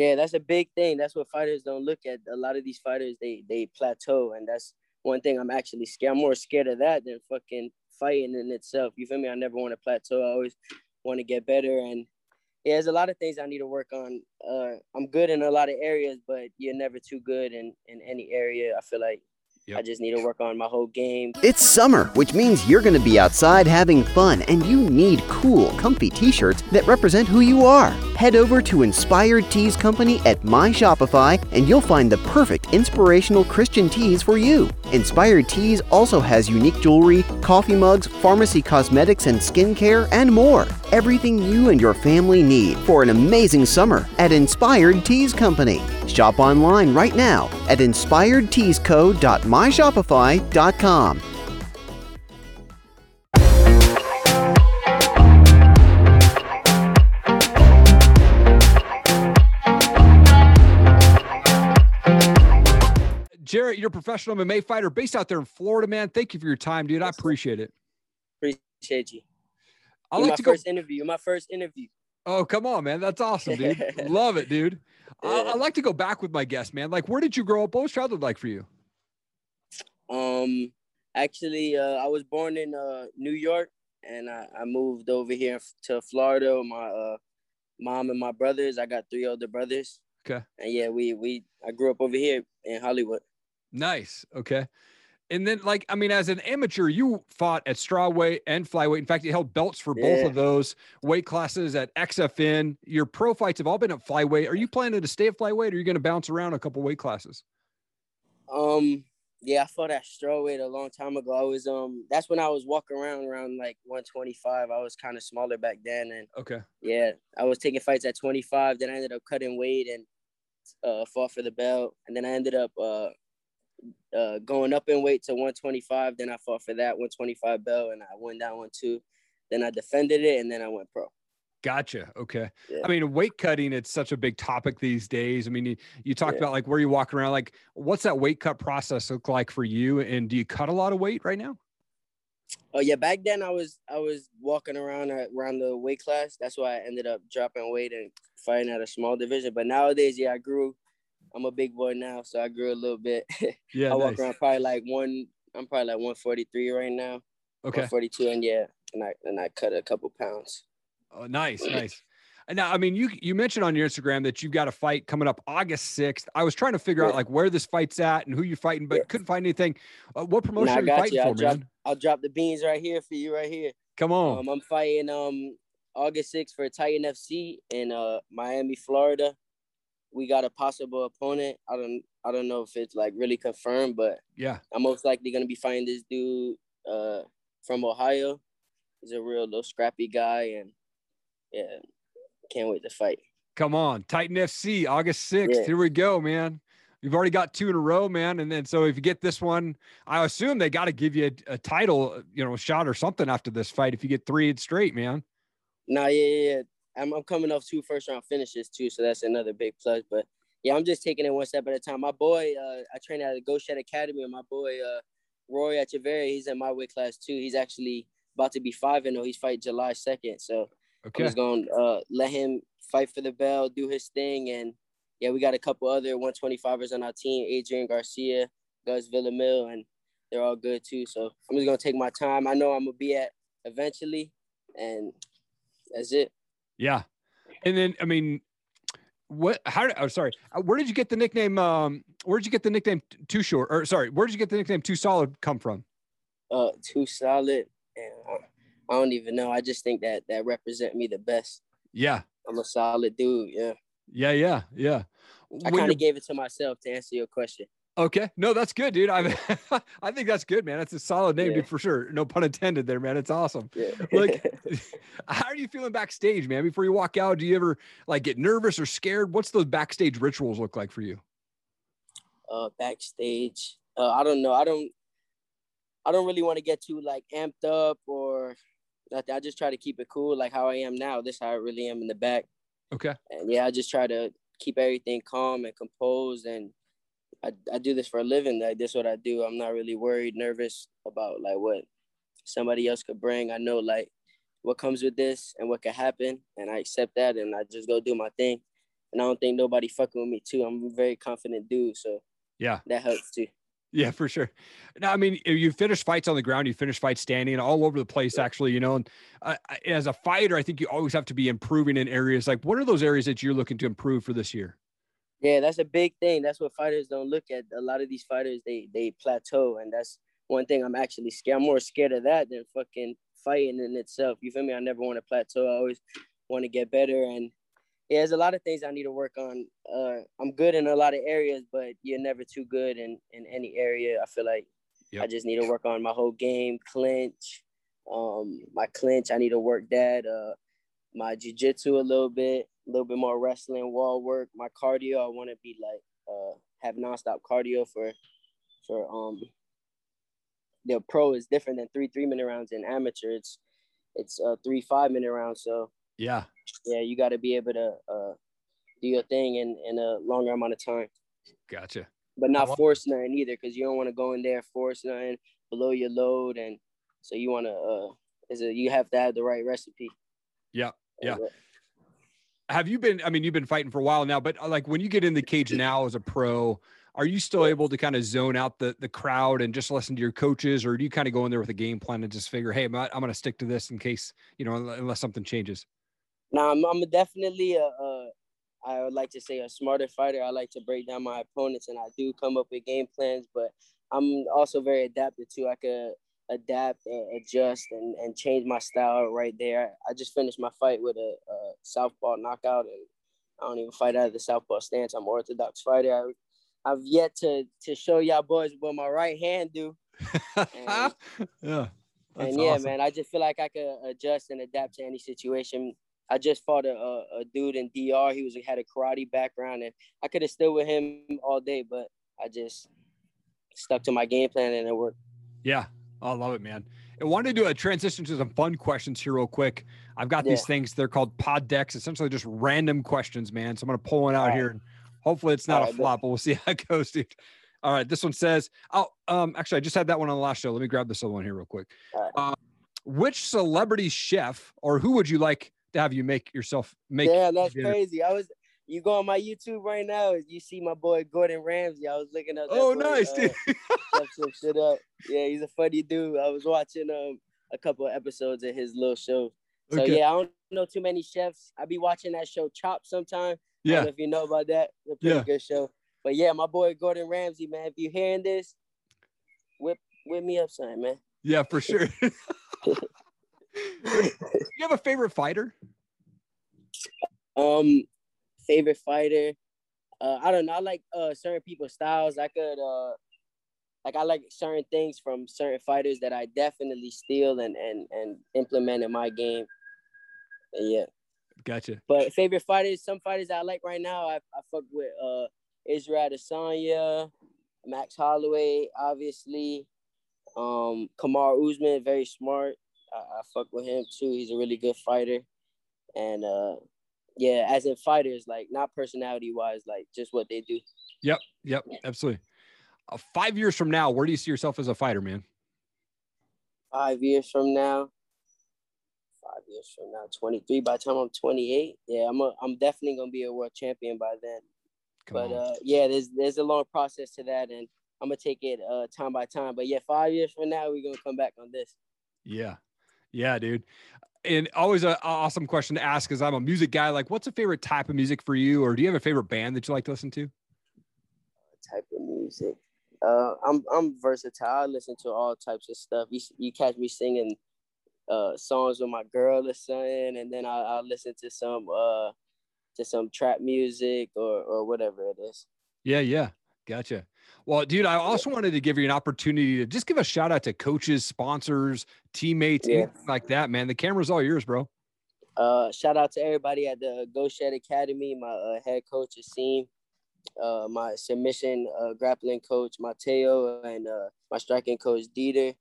Yeah, that's a big thing. That's what fighters don't look at. A lot of these fighters they they plateau, and that's one thing I'm actually scared. I'm more scared of that than fucking fighting in itself. You feel me? I never want to plateau. I always want to get better, and yeah, there's a lot of things I need to work on. Uh, I'm good in a lot of areas, but you're never too good in in any area. I feel like Yep. I just need to work on my whole game. It's summer, which means you're going to be outside having fun, and you need cool, comfy t shirts that represent who you are. Head over to Inspired Tees Company at My Shopify, and you'll find the perfect inspirational Christian tees for you. Inspired Tees also has unique jewelry, coffee mugs, pharmacy cosmetics and skincare, and more. Everything you and your family need for an amazing summer at Inspired Tees Company. Shop online right now at inspiredteesco.myshopify.com. Jarrett, you're a professional MMA fighter based out there in Florida, man. Thank you for your time, dude. I appreciate it. Appreciate you. I like my to first go... interview. My first interview. Oh, come on, man. That's awesome, dude. Love it, dude. Yeah. I, I, like to go back with my guests, man. Like, where did you grow up? What was childhood like for you? Um, actually, uh, I was born in uh, New York, and I, I moved over here to Florida with my uh, mom and my brothers. I got three older brothers. Okay. And yeah, we we I grew up over here in Hollywood. Nice. Okay. And then, like, I mean, as an amateur, you fought at strawweight and flyweight. In fact, you held belts for yeah. both of those weight classes at XFN. Your pro fights have all been at flyweight. Are you planning to stay at flyweight, or are you going to bounce around a couple weight classes? Um, yeah, I fought at strawweight a long time ago. I was um, that's when I was walking around around like 125. I was kind of smaller back then, and okay, yeah, I was taking fights at 25. Then I ended up cutting weight and uh, fought for the belt, and then I ended up uh uh, going up in weight to 125. Then I fought for that 125 belt and I won that one too. Then I defended it and then I went pro. Gotcha. Okay. Yeah. I mean, weight cutting, it's such a big topic these days. I mean, you, you talked yeah. about like where you walk around, like what's that weight cut process look like for you? And do you cut a lot of weight right now? Oh yeah, back then I was I was walking around around the weight class. That's why I ended up dropping weight and fighting at a small division. But nowadays, yeah, I grew I'm a big boy now, so I grew a little bit. Yeah, I walk nice. around probably like one. I'm probably like 143 right now. Okay. 42, and yeah, and I and I cut a couple pounds. Oh, nice, nice. And now, I mean, you you mentioned on your Instagram that you've got a fight coming up August 6th. I was trying to figure yeah. out like where this fight's at and who you're fighting, but yeah. couldn't find anything. Uh, what promotion are you fighting you. for, I'll man? Drop, I'll drop the beans right here for you, right here. Come on. Um, I'm fighting um August 6th for a Titan FC in uh Miami, Florida we got a possible opponent. I don't I don't know if it's like really confirmed, but yeah, I'm most likely gonna be fighting this dude uh from Ohio. He's a real little scrappy guy, and yeah, can't wait to fight. Come on, Titan FC, August 6th. Yeah. Here we go, man. You've already got two in a row, man. And then so if you get this one, I assume they got to give you a, a, title, you know, shot or something after this fight. If you get three straight, man. No, nah, yeah, yeah. I'm, I'm coming off two first round finishes too, so that's another big plus. But yeah, I'm just taking it one step at a time. My boy, uh, I train at the Ghost Shed Academy, and my boy uh, Roy Echeverry, he's in my weight class too. He's actually about to be five and oh. He's fight July second, so okay. I'm just gonna uh, let him fight for the bell, do his thing, and yeah, we got a couple other 125ers on our team: Adrian Garcia, Gus Villamil, and they're all good too. So I'm just gonna take my time. I know I'm gonna be at eventually, and that's it. Yeah. And then, I mean, what, how, oh, sorry, uh, where did you get the nickname? Um, where did you get the nickname too short? Or sorry, where did you get the nickname too solid come from? Uh, too solid. And I don't even know. I just think that that represent me the best. Yeah. I'm a solid dude. Yeah. Yeah. Yeah. Yeah. I kind of gave it to myself to answer your question. Okay. No, that's good, dude. I I think that's good, man. That's a solid name, yeah. dude, for sure. No pun intended there, man. It's awesome. Yeah. like, how are you feeling backstage, man? Before you walk out, do you ever like get nervous or scared? What's those backstage rituals look like for you? Uh, backstage. Uh, I don't know. I don't. I don't really want to get too like amped up or nothing. I just try to keep it cool, like how I am now. This how I really am in the back. Okay. And yeah, I just try to keep everything calm and composed and I, I do this for a living. Like this is what I do. I'm not really worried, nervous about like what somebody else could bring. I know like what comes with this and what could happen, and I accept that, and I just go do my thing. and I don't think nobody fucking with me too. I'm a very confident dude, so yeah, that helps too. Yeah, for sure. Now, I mean, you finish fights on the ground, you finish fights standing all over the place, actually, you know. And uh, as a fighter, I think you always have to be improving in areas like what are those areas that you're looking to improve for this year? Yeah, that's a big thing. That's what fighters don't look at. A lot of these fighters, they they plateau, and that's one thing I'm actually scared. I'm more scared of that than fucking fighting in itself. You feel me? I never want to plateau. I always want to get better, and yeah, there's a lot of things I need to work on. Uh, I'm good in a lot of areas, but you're never too good in in any area. I feel like yep. I just need to work on my whole game, clinch, um, my clinch. I need to work that. Uh, my jujitsu a little bit, a little bit more wrestling, wall work. My cardio, I want to be like uh, have nonstop cardio for for um. The pro is different than three three minute rounds in amateur. It's it's uh, three five minute rounds. So yeah, yeah, you got to be able to uh, do your thing in, in a longer amount of time. Gotcha. But not force nothing either, because you don't want to go in there force nothing below your load, and so you want to. Uh, is it you have to have the right recipe. Yeah, yeah. Have you been? I mean, you've been fighting for a while now, but uh, like when you get in the cage now as a pro, are you still able to kind of zone out the the crowd and just listen to your coaches, or do you kind of go in there with a game plan and just figure, hey, I'm, I'm going to stick to this in case you know, unless something changes? Now I'm, I'm definitely a, a I would like to say a smarter fighter. I like to break down my opponents, and I do come up with game plans. But I'm also very adaptive too. I could adapt and adjust and, and change my style right there. I just finished my fight with a, a southpaw knockout, and I don't even fight out of the southpaw stance. I'm orthodox fighter. I, I've yet to to show y'all boys what my right hand do. And, yeah. and yeah, awesome. man, I just feel like I could adjust and adapt to any situation. I just fought a, a, a dude in DR. He was had a karate background, and I could have stood with him all day, but I just stuck to my game plan and it worked. Yeah, I love it, man. I wanted to do a transition to some fun questions here, real quick. I've got yeah. these things. They're called pod decks, essentially just random questions, man. So I'm gonna pull one out here, and hopefully it's not all a right, flop, but we'll see how it goes, dude. All right, this one says, "Oh, um, actually, I just had that one on the last show. Let me grab this other one here real quick. Right. Uh, which celebrity chef or who would you like to have you make yourself make. Yeah, that's dinner. crazy. I was you go on my YouTube right now, you see my boy Gordon Ramsay. I was looking up. oh, boy, nice, uh, dude. some shit up. Yeah, he's a funny dude. I was watching um a couple of episodes of his little show. So okay. yeah, I don't know too many chefs. I be watching that show Chopped sometime. Yeah. if you know about that. It's a pretty yeah. good show. But yeah, my boy Gordon Ramsay, man. If you're hearing this, whip whip me up, son, man. Yeah, for sure. you have a favorite fighter? Um, favorite fighter. Uh, I don't know. I like uh certain people's styles. I could uh, like I like certain things from certain fighters that I definitely steal and and and implement in my game. And yeah. Gotcha. But favorite fighters, some fighters I like right now, I I fuck with uh Israel Adesanya, Max Holloway, obviously. Um, Kamaru Usman, very smart. I, I fuck with him too. He's a really good fighter, and uh, yeah, as in fighters, like not personality wise, like just what they do. Yep, yep, absolutely. Uh, five years from now, where do you see yourself as a fighter, man? Five years from now, five years from now, 23. By the time I'm 28, yeah, I'm a, I'm definitely gonna be a world champion by then. Come but uh, yeah, there's there's a long process to that, and I'm gonna take it uh, time by time. But yeah, five years from now, we're gonna come back on this. Yeah, yeah, dude. And always an awesome question to ask because I'm a music guy. Like, what's a favorite type of music for you, or do you have a favorite band that you like to listen to? Type of music. Uh, I'm I'm versatile. I listen to all types of stuff. You you catch me singing uh, songs with my girl or something, and then I I listen to some uh to some trap music or or whatever it is. Yeah, yeah, gotcha. Well, dude, I also wanted to give you an opportunity to just give a shout out to coaches, sponsors, teammates, yeah. like that, man. The camera's all yours, bro. Uh, shout out to everybody at the Go Shed Academy, my uh, head coach Asim, uh, my submission uh, grappling coach Mateo, and uh, my striking coach Dieter.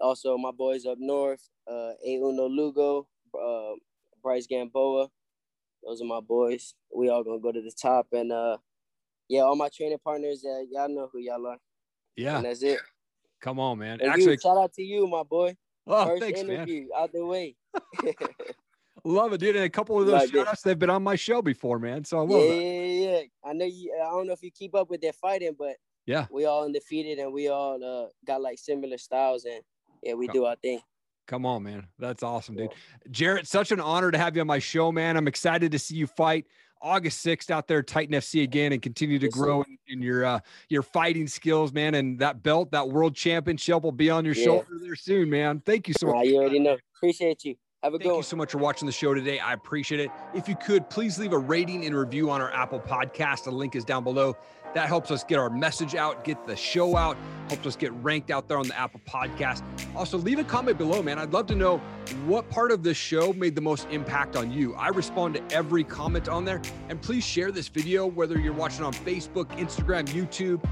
Also, my boys up north, uh, Euno Lugo, uh, Bryce Gamboa. Those are my boys. We all gonna go to the top, and uh, yeah, all my training partners, uh, y'all know who y'all are. Yeah, and that's it. Come on, man. And Actually, you, shout out to you, my boy. Oh, First thanks, interview man. out the way. love it, dude. And a couple of those like shout outs, they've been on my show before, man. So I Yeah, love that. yeah, yeah. I know you. I don't know if you keep up with their fighting, but Yeah. we all undefeated and we all uh, got like similar styles and yeah, we do our thing. Come on, man. That's awesome, dude. Jarrett, such an honor to have you on my show, man. I'm excited to see you fight August 6th out there, Titan FC again, and continue to grow in, in your uh, your fighting skills, man. And that belt, that world championship will be on your Yeah. shoulder there soon, man. Thank you so much. You already know. Appreciate you. Have a good Thank you so much for watching the show today. I appreciate it. If you could, please leave a rating and review on our Apple podcast. The link is down below. That helps us get our message out, get the show out, helps us get ranked out there on the Apple podcast. Also, leave a comment below, man. I'd love to know what part of this show made the most impact on you. I respond to every comment on there. And please share this video, whether you're watching on Facebook, Instagram, YouTube.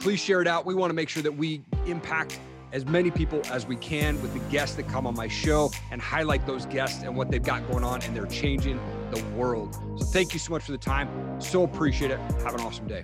Please share it out. We want to make sure that we impact as many people as we can with the guests that come on my show and highlight those guests and what they've got going on and they're changing the world. So thank you so much for the time. So appreciate it. Have an awesome day.